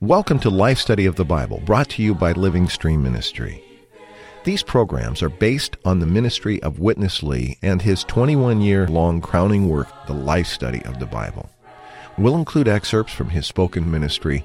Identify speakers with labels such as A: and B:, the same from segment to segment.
A: Welcome to Life Study of the Bible, brought to you by Living Stream Ministry. These programs are based on the ministry of Witness Lee and his 21 year long crowning work, The Life Study of the Bible. We'll include excerpts from his spoken ministry,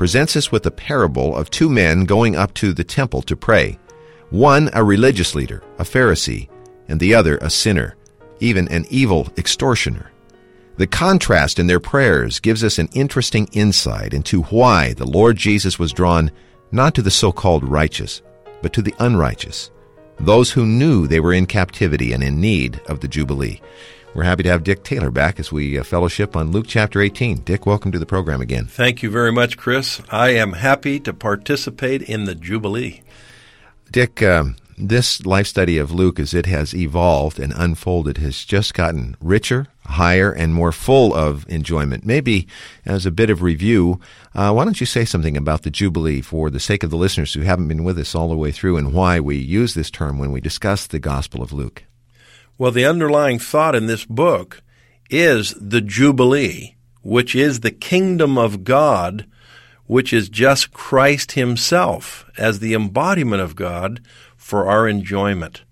A: presents us with a parable of two men going up to the temple to pray. One a religious leader, a Pharisee, and the other a sinner, even an evil extortioner. The contrast in their prayers gives us an interesting insight into why the Lord Jesus was drawn not to the so called righteous, but to the unrighteous, those who knew they were in captivity and in need of the Jubilee. We're happy to have Dick Taylor back as we uh, fellowship on Luke chapter 18. Dick, welcome to the program again.
B: Thank you very much, Chris. I am happy to participate in the Jubilee.
A: Dick, um, this life study of Luke, as it has evolved and unfolded, has just gotten richer, higher, and more full of enjoyment. Maybe as a bit of review, uh, why don't you say something about the Jubilee for the sake of the listeners who haven't been with us all the way through and why we use this term when we discuss the Gospel of Luke?
B: Well, the underlying thought in this book is the Jubilee, which is the kingdom of God, which is just Christ Himself as the embodiment of God for our enjoyment.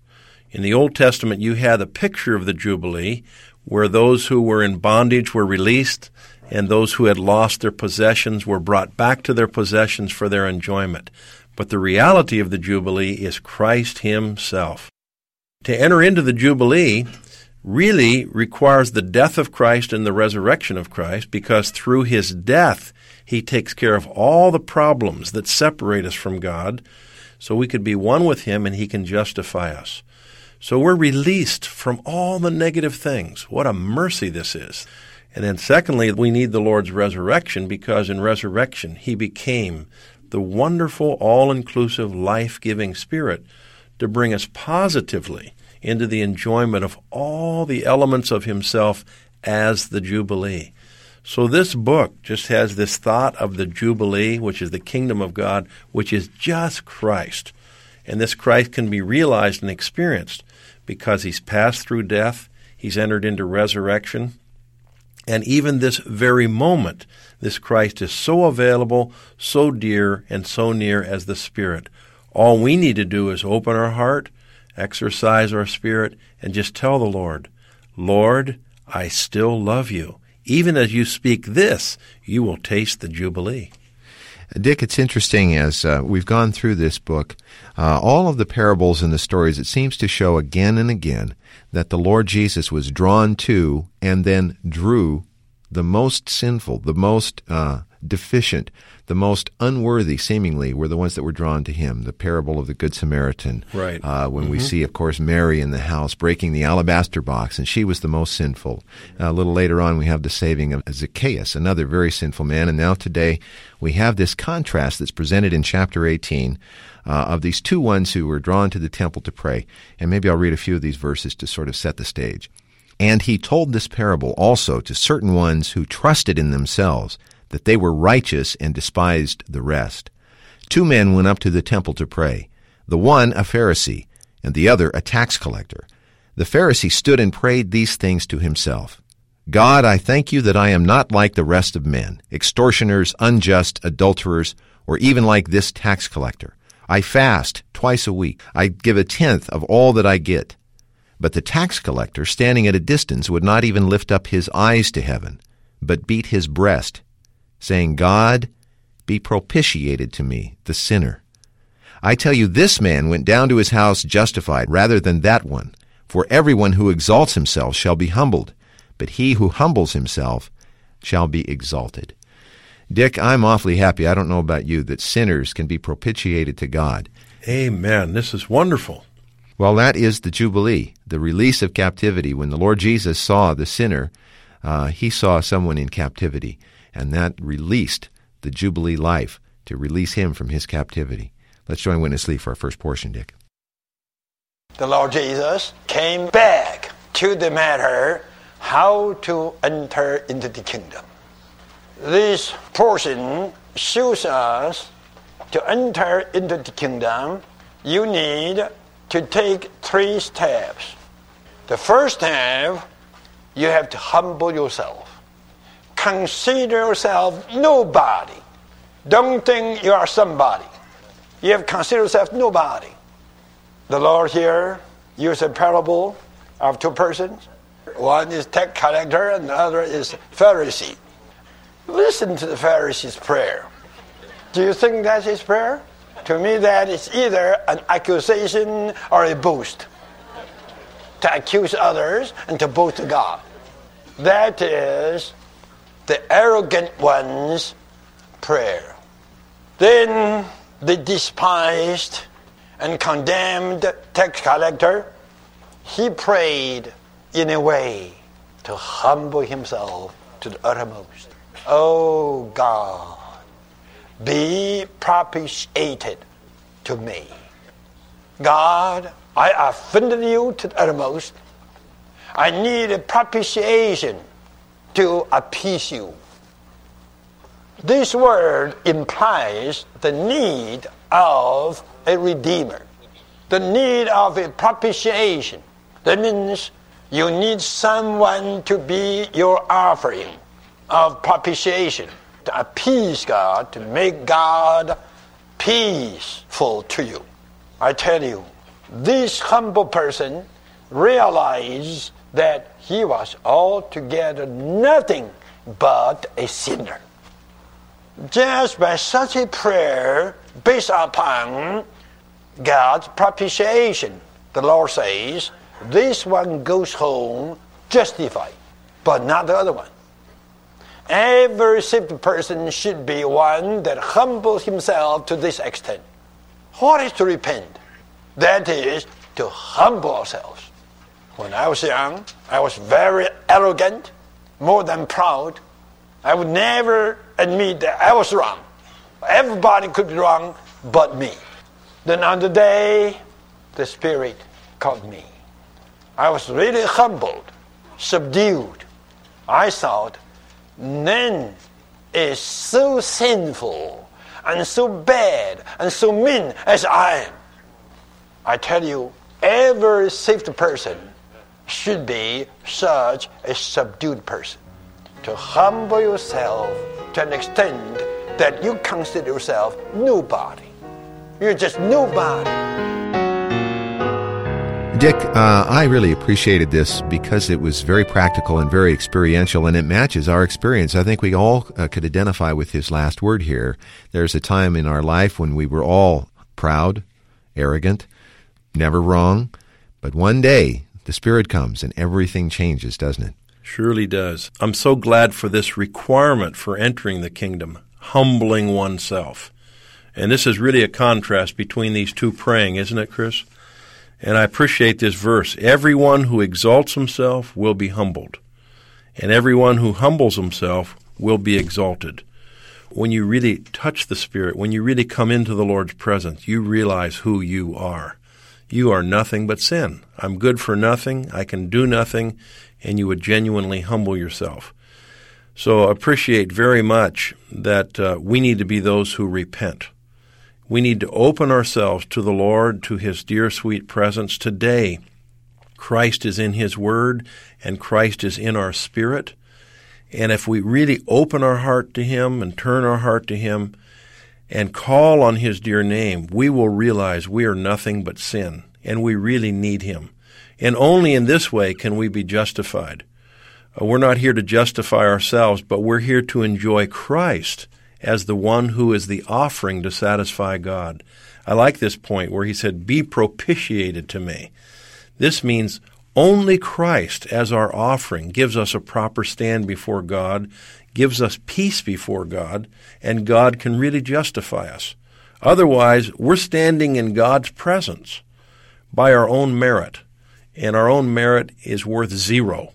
B: In the Old Testament, you had a picture of the Jubilee where those who were in bondage were released and those who had lost their possessions were brought back to their possessions for their enjoyment. But the reality of the Jubilee is Christ Himself. To enter into the Jubilee really requires the death of Christ and the resurrection of Christ because through his death he takes care of all the problems that separate us from God so we could be one with him and he can justify us. So we're released from all the negative things. What a mercy this is. And then secondly, we need the Lord's resurrection because in resurrection he became the wonderful, all-inclusive, life-giving spirit to bring us positively into the enjoyment of all the elements of himself as the Jubilee. So this book just has this thought of the Jubilee, which is the kingdom of God, which is just Christ. And this Christ can be realized and experienced because he's passed through death, he's entered into resurrection, and even this very moment, this Christ is so available, so dear, and so near as the Spirit. All we need to do is open our heart, exercise our spirit, and just tell the Lord, Lord, I still love you. Even as you speak this, you will taste the Jubilee.
A: Dick, it's interesting as uh, we've gone through this book, uh, all of the parables and the stories, it seems to show again and again that the Lord Jesus was drawn to and then drew the most sinful, the most uh, deficient, the most unworthy, seemingly, were the ones that were drawn to him. The parable of the Good Samaritan.
B: Right.
A: Uh, when
B: mm-hmm.
A: we see, of course, Mary in the house breaking the alabaster box, and she was the most sinful. Uh, a little later on, we have the saving of Zacchaeus, another very sinful man. And now today, we have this contrast that's presented in chapter 18 uh, of these two ones who were drawn to the temple to pray. And maybe I'll read a few of these verses to sort of set the stage. And he told this parable also to certain ones who trusted in themselves that they were righteous and despised the rest. Two men went up to the temple to pray, the one a Pharisee, and the other a tax collector. The Pharisee stood and prayed these things to himself. God, I thank you that I am not like the rest of men, extortioners, unjust, adulterers, or even like this tax collector. I fast twice a week. I give a tenth of all that I get. But the tax collector, standing at a distance, would not even lift up his eyes to heaven, but beat his breast saying, God, be propitiated to me, the sinner. I tell you, this man went down to his house justified rather than that one. For everyone who exalts himself shall be humbled, but he who humbles himself shall be exalted. Dick, I'm awfully happy. I don't know about you that sinners can be propitiated to God.
B: Amen. This is wonderful.
A: Well, that is the Jubilee, the release of captivity. When the Lord Jesus saw the sinner, uh, he saw someone in captivity, and that released the Jubilee life to release him from his captivity. Let's join Witness Lee for our first portion, Dick.
C: The Lord Jesus came back to the matter how to enter into the kingdom. This portion shows us to enter into the kingdom, you need to take three steps. The first step, you have to humble yourself. Consider yourself nobody. Don't think you are somebody. You have considered yourself nobody. The Lord here used a parable of two persons. One is tax collector and the other is Pharisee. Listen to the Pharisee's prayer. Do you think that's his prayer? To me, that is either an accusation or a boast. To accuse others and to boast to God. That is the arrogant one's prayer. Then the despised and condemned tax collector, he prayed in a way to humble himself to the uttermost. Oh God, be propitiated to me. God, I offended you to the uttermost. I need a propitiation to appease you. This word implies the need of a redeemer, the need of a propitiation. That means you need someone to be your offering of propitiation, to appease God, to make God peaceful to you. I tell you, this humble person realized that he was altogether nothing but a sinner. Just by such a prayer based upon God's propitiation, the Lord says, this one goes home justified, but not the other one. Every saved person should be one that humbles himself to this extent. What is to repent? That is to humble ourselves. When I was young, I was very arrogant, more than proud. I would never admit that I was wrong. Everybody could be wrong but me. Then on the day, the Spirit called me. I was really humbled, subdued. I thought, none is so sinful and so bad and so mean as I am. I tell you, every saved person should be such a subdued person. To humble yourself to an extent that you consider yourself nobody. You're just nobody.
A: Dick, uh, I really appreciated this because it was very practical and very experiential, and it matches our experience. I think we all uh, could identify with his last word here. There's a time in our life when we were all proud, arrogant, never wrong, but one day the Spirit comes and everything changes, doesn't it?
B: Surely does. I'm so glad for this requirement for entering the kingdom, humbling oneself. And this is really a contrast between these two praying, isn't it, Chris? And I appreciate this verse. Everyone who exalts himself will be humbled, and everyone who humbles himself will be exalted. When you really touch the Spirit, when you really come into the Lord's presence, you realize who you are. You are nothing but sin. I'm good for nothing. I can do nothing. And you would genuinely humble yourself. So appreciate very much that uh, we need to be those who repent. We need to open ourselves to the Lord, to His dear, sweet presence today. Christ is in His Word, and Christ is in our spirit. And if we really open our heart to Him and turn our heart to Him and call on His dear name, we will realize we are nothing but sin, and we really need Him. And only in this way can we be justified. Uh, we're not here to justify ourselves, but we're here to enjoy Christ as the one who is the offering to satisfy God. I like this point where he said, Be propitiated to me. This means only Christ as our offering gives us a proper stand before God, gives us peace before God, and God can really justify us. Otherwise, we're standing in God's presence by our own merit, and our own merit is worth zero.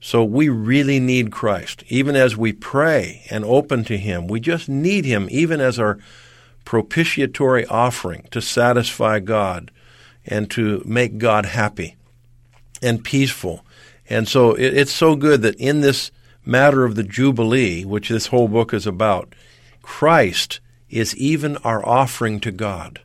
B: So we really need Christ. Even as we pray and open to Him, we just need Him even as our propitiatory offering to satisfy God and to make God happy and peaceful. And so it, it's so good that in this matter of the Jubilee, which this whole book is about, Christ is even our offering to God.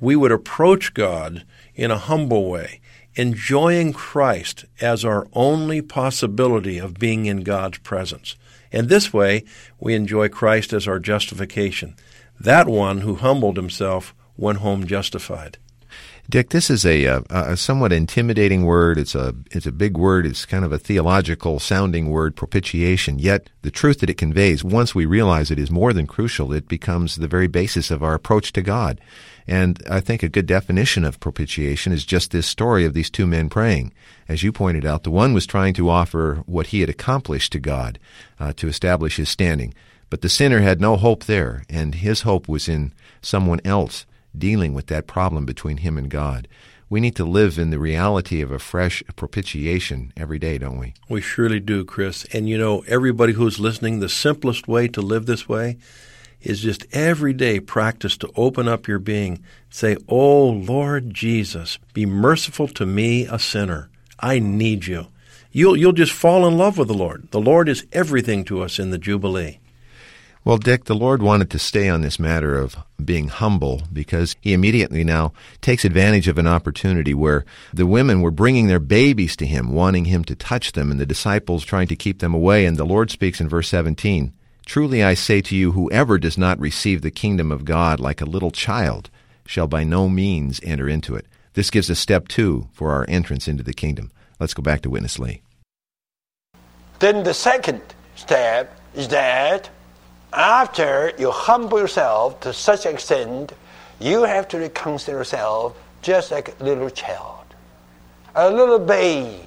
B: We would approach God in a humble way, enjoying Christ as our only possibility of being in God's presence. And this way, we enjoy Christ as our justification. That one who humbled himself went home justified.
A: Dick, this is a, a, a, somewhat intimidating word. It's a it's a big word. It's kind of a theological sounding word, propitiation. Yet the truth that it conveys, once we realize it, is more than crucial. It becomes the very basis of our approach to God. And I think a good definition of propitiation is just this story of these two men praying. As you pointed out, the one was trying to offer what he had accomplished to God uh, to establish his standing. But the sinner had no hope there, and his hope was in someone else dealing with that problem between him and God. We need to live in the reality of a fresh propitiation every day, don't we?
B: We surely do, Chris. And you know, everybody who's listening, the simplest way to live this way is just every day practice to open up your being. Say, Oh Lord Jesus, be merciful to me, a sinner. I need you. You'll, you'll just fall in love with the Lord. The Lord is everything to us in the Jubilee.
A: Well, Dick, the Lord wanted to stay on this matter of being humble because he immediately now takes advantage of an opportunity where the women were bringing their babies to him, wanting him to touch them, and the disciples trying to keep them away. And the Lord speaks in verse 17 Truly I say to you, whoever does not receive the kingdom of God like a little child shall by no means enter into it. This gives us step two for our entrance into the kingdom. Let's go back to Witness Lee.
C: Then the second step is that after you humble yourself to such extent, you have to consider yourself just like a little child, a little babe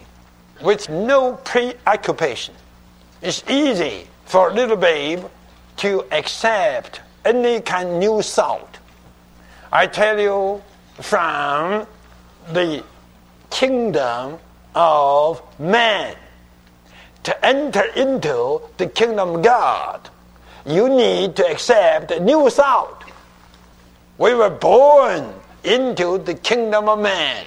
C: with no preoccupation. It's easy for a little babe to accept any kind of new thought. I tell you, from the kingdom of man to enter into the kingdom of God you need to accept a new thought. We were born into the kingdom of man,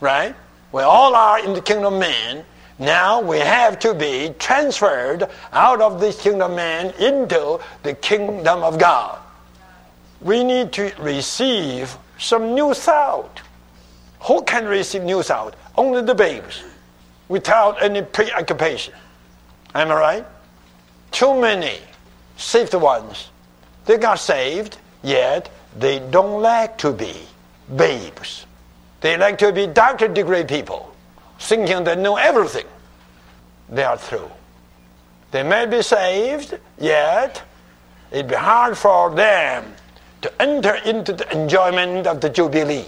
C: right? We all are in the kingdom of man. Now we have to be transferred out of this kingdom of man into the kingdom of God. We need to receive some new thought. Who can receive new thought? Only the babes, without any preoccupation. Am I right? Too many saved ones. They got saved, yet they don't like to be babes. They like to be doctor degree people, thinking they know everything. They are through. They may be saved, yet it'd be hard for them to enter into the enjoyment of the Jubilee,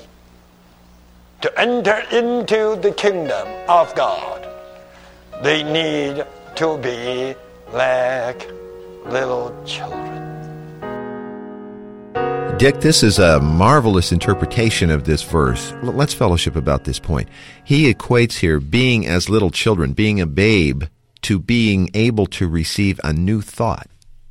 C: to enter into the kingdom of God. They need to be like little children.
A: Dick, this is a marvelous interpretation of this verse. Let's fellowship about this point. He equates here being as little children, being a babe, to being able to receive a new thought.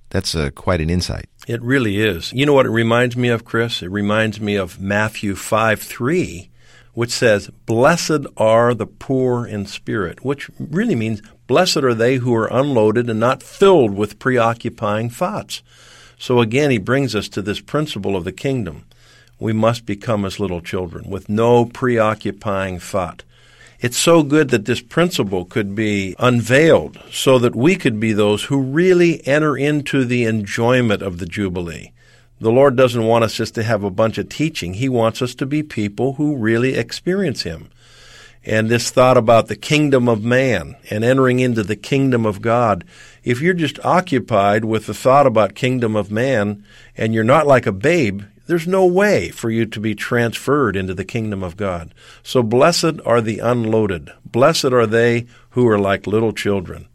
A: That's a, quite an insight.
B: It really is. You know what it reminds me of, Chris? It reminds me of Matthew 5 3, which says, Blessed are the poor in spirit, which really means Blessed are they who are unloaded and not filled with preoccupying thoughts. So again, he brings us to this principle of the kingdom. We must become as little children with no preoccupying thought. It's so good that this principle could be unveiled so that we could be those who really enter into the enjoyment of the Jubilee. The Lord doesn't want us just to have a bunch of teaching. He wants us to be people who really experience Him and this thought about the kingdom of man and entering into the kingdom of God. If you're just occupied with the thought about kingdom of man and you're not like a babe, there's no way for you to be transferred into the kingdom of God. So blessed are the unloaded. Blessed are they who are like little children.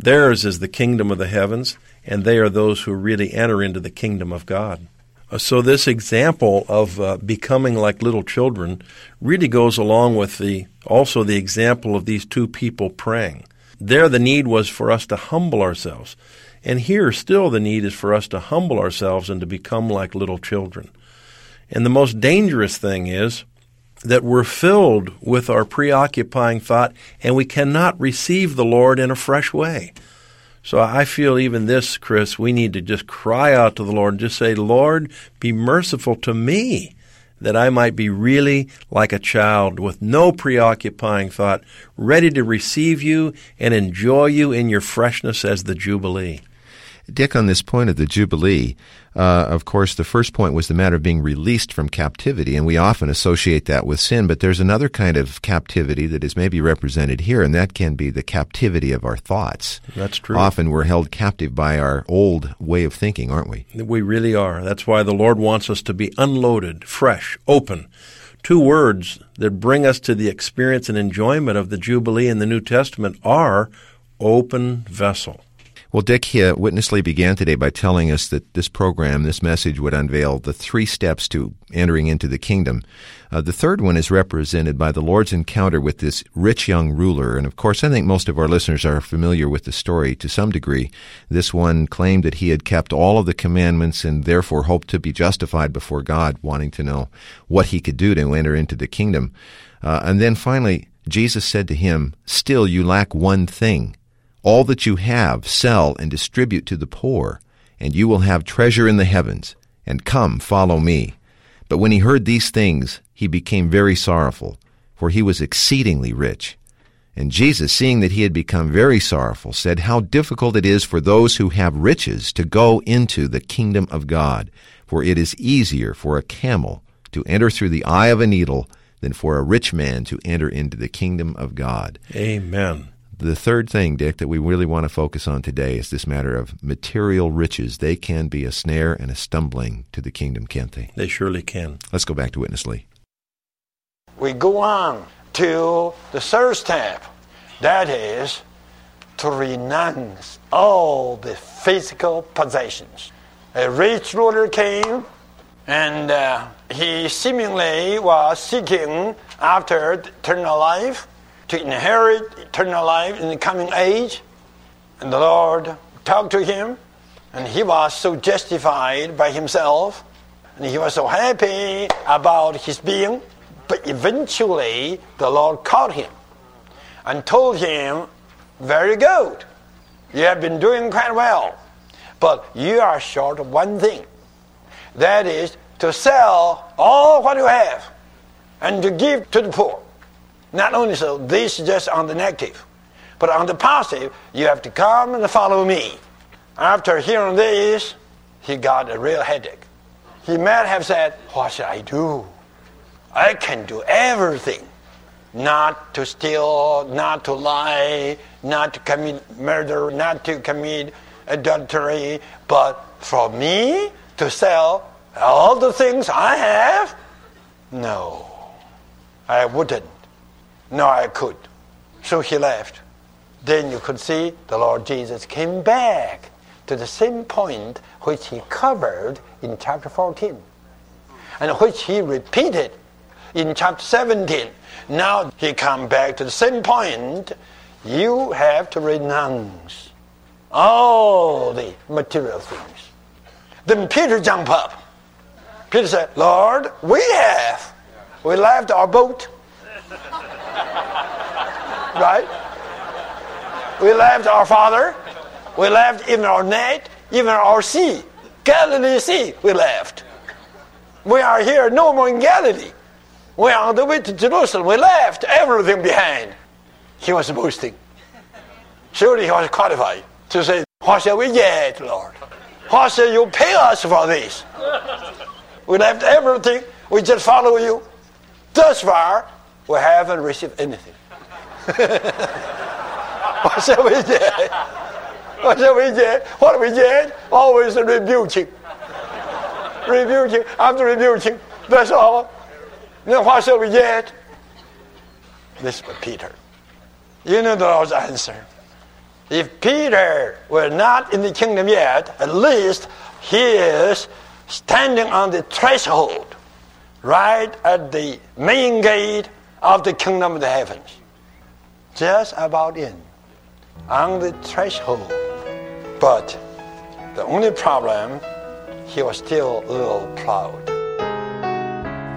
B: Theirs is the kingdom of the heavens, and they are those who really enter into the kingdom of God. Uh, so this example of uh, becoming like little children really goes along with the also the example of these two people praying. There the need was for us to humble ourselves. And here still the need is for us to humble ourselves and to become like little children. And the most dangerous thing is that we're filled with our preoccupying thought and we cannot receive the Lord in a fresh way. So I feel even this, Chris, we need to just cry out to the Lord and just say, Lord, be merciful to me that I might be really like a child with no preoccupying thought, ready to receive you and enjoy you in your freshness as the Jubilee.
A: Dick, on this point of the Jubilee, uh, of course, the first point was the matter of being released from captivity, and we often associate that with sin, but there's another kind of captivity that is maybe represented here, and that can be the captivity of our thoughts.
B: That's true.
A: Often we're held captive by our old way of thinking, aren't we?
B: We really are. That's why the Lord wants us to be unloaded, fresh, open. Two words that bring us to the experience and enjoyment of the Jubilee in the New Testament are open vessel.
A: Well, Dick, uh, Witness Lee began today by telling us that this program, this message, would unveil the three steps to entering into the kingdom. Uh, the third one is represented by the Lord's encounter with this rich young ruler. And of course, I think most of our listeners are familiar with the story to some degree. This one claimed that he had kept all of the commandments and therefore hoped to be justified before God, wanting to know what he could do to enter into the kingdom. Uh, and then finally, Jesus said to him, Still you lack one thing. All that you have, sell and distribute to the poor, and you will have treasure in the heavens. And come, follow me. But when he heard these things, he became very sorrowful, for he was exceedingly rich. And Jesus, seeing that he had become very sorrowful, said, How difficult it is for those who have riches to go into the kingdom of God. For it is easier for a camel to enter through the eye of a needle than for a rich man to enter into the kingdom of God.
B: Amen.
A: The third thing, Dick, that we really want to focus on today is this matter of material riches. They can be a snare and a stumbling to the kingdom, can't they?
B: They surely can.
A: Let's go back to Witness Lee.
C: We go on to the third step. That is to renounce all the physical possessions. A rich ruler came and uh, he seemingly was seeking after eternal life to inherit eternal life in the coming age. And the Lord talked to him, and he was so justified by himself, and he was so happy about his being. But eventually, the Lord caught him and told him, Very good, you have been doing quite well, but you are short of one thing. That is to sell all what you have and to give to the poor. Not only so, this is just on the negative. But on the positive, you have to come and follow me. After hearing this, he got a real headache. He might have said, What should I do? I can do everything. Not to steal, not to lie, not to commit murder, not to commit adultery, but for me to sell all the things I have? No, I wouldn't. No, I could. So he left. Then you could see the Lord Jesus came back to the same point which he covered in chapter 14 and which he repeated in chapter 17. Now he come back to the same point. You have to renounce all the material things. Then Peter jumped up. Peter said, Lord, we have. We left our boat right? We left our father. We left even our net, even our sea. Galilee Sea, we left. We are here no more in Galilee. We are on the way to Jerusalem. We left everything behind. He was boasting. Surely he was qualified to say, What shall we get, Lord? What shall you pay us for this? We left everything. We just follow you. Thus far, we haven't received anything. What shall we get? What shall we get? What do we get? Always rebuking. Rebuking after rebuking. That's all. Then what shall we get? This was Peter. You know the Lord's answer. If Peter were not in the kingdom yet, at least he is standing on the threshold, right at the main gate of the kingdom of the heavens. Just about in, on the threshold. But the only problem, he was still a little proud.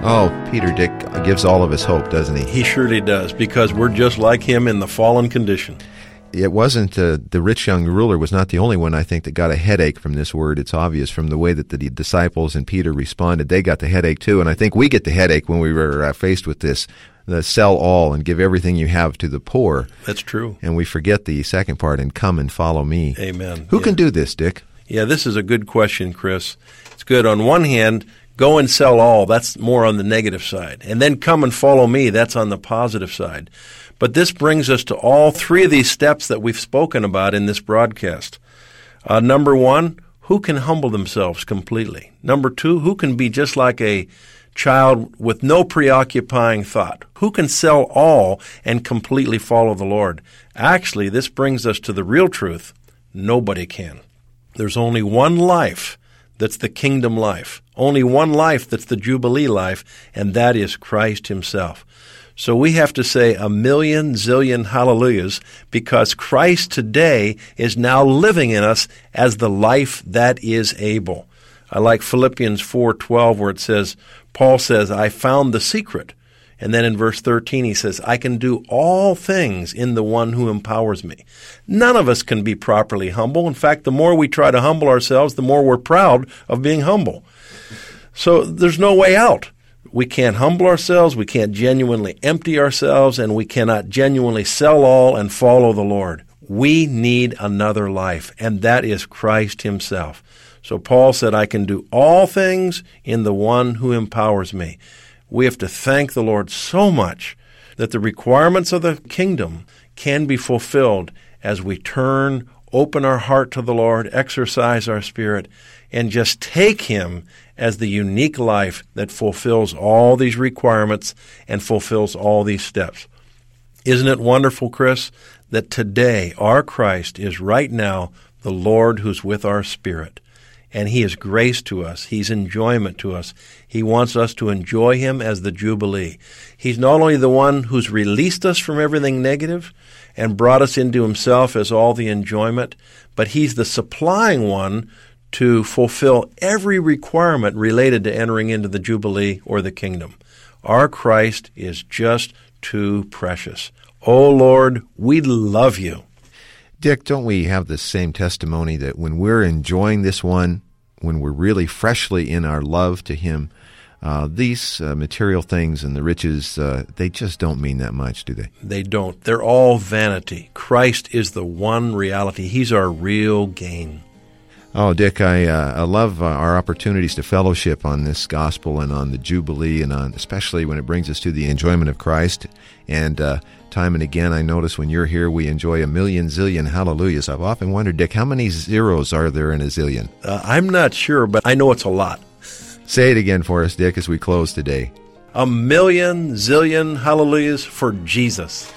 A: Oh, Peter Dick gives all of us hope, doesn't he?
B: He surely does, because we're just like him in the fallen condition.
A: It wasn't uh, the rich young ruler was not the only one I think that got a headache from this word. It's obvious from the way that the disciples and Peter responded. They got the headache too, and I think we get the headache when we were uh, faced with this: the sell all and give everything you have to the poor.
B: That's true.
A: And we forget the second part and come and follow me.
B: Amen.
A: Who
B: Yeah.
A: can do this, Dick?
B: Yeah, this is a good question, Chris. It's good. On one hand, go and sell all. That's more on the negative side. And then come and follow me. That's on the positive side. But this brings us to all three of these steps that we've spoken about in this broadcast. Uh, number one, who can humble themselves completely? Number two, who can be just like a child with no preoccupying thought? Who can sell all and completely follow the Lord? Actually, this brings us to the real truth. Nobody can. There's only one life that's the kingdom life. Only one life that's the Jubilee life, and that is Christ Himself. So we have to say a million zillion hallelujahs because Christ today is now living in us as the life that is able. I like Philippians 4:12 where it says Paul says I found the secret. And then in verse 13 he says I can do all things in the one who empowers me. None of us can be properly humble. In fact, the more we try to humble ourselves, the more we're proud of being humble. So there's no way out. We can't humble ourselves, we can't genuinely empty ourselves, and we cannot genuinely sell all and follow the Lord. We need another life, and that is Christ Himself. So Paul said, I can do all things in the one who empowers me. We have to thank the Lord so much that the requirements of the kingdom can be fulfilled as we turn, open our heart to the Lord, exercise our spirit, and just take Him as the unique life that fulfills all these requirements and fulfills all these steps. Isn't it wonderful, Chris, that today our Christ is right now the Lord who's with our spirit? And He is grace to us. He's enjoyment to us. He wants us to enjoy Him as the Jubilee. He's not only the one who's released us from everything negative and brought us into Himself as all the enjoyment, but He's the supplying one to fulfill every requirement related to entering into the Jubilee or the kingdom. Our Christ is just too precious. Oh Lord, we love you.
A: Dick, don't we have the same testimony that when we're enjoying this one, when we're really freshly in our love to Him, uh, these uh, material things and the riches, uh, they just don't mean that much, do they?
B: They don't. They're all vanity. Christ is the one reality. He's our real gain.
A: Oh, Dick, I, uh, I love uh, our opportunities to fellowship on this gospel and on the Jubilee, and on especially when it brings us to the enjoyment of Christ. And uh, time and again, I notice when you're here, we enjoy a million zillion hallelujahs. I've often wondered, Dick, how many zeros are there in a zillion?
B: Uh, I'm not sure, but I know it's a lot.
A: Say it again for us, Dick, as we close today.
B: A million zillion hallelujahs for Jesus.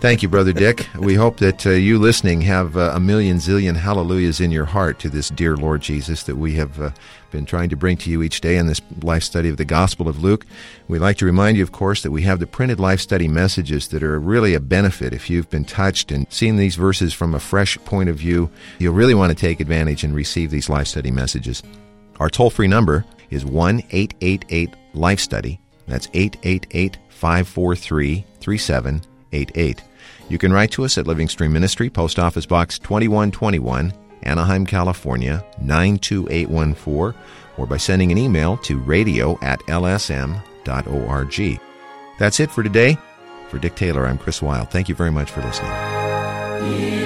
A: Thank you, Brother Dick. We hope that uh, you listening have uh, a million zillion hallelujahs in your heart to this dear Lord Jesus that we have uh, been trying to bring to you each day in this life study of the Gospel of Luke. We'd like to remind you, of course, that we have the printed life study messages that are really a benefit. If you've been touched and seen these verses from a fresh point of view, you'll really want to take advantage and receive these life study messages. Our toll free number is 1 888 Life Study. That's 888 543 3788. You can write to us at Living Stream Ministry, Post Office Box 2121, Anaheim, California 92814, or by sending an email to radio at lsm.org. That's it for today. For Dick Taylor, I'm Chris Wilde. Thank you very much for listening.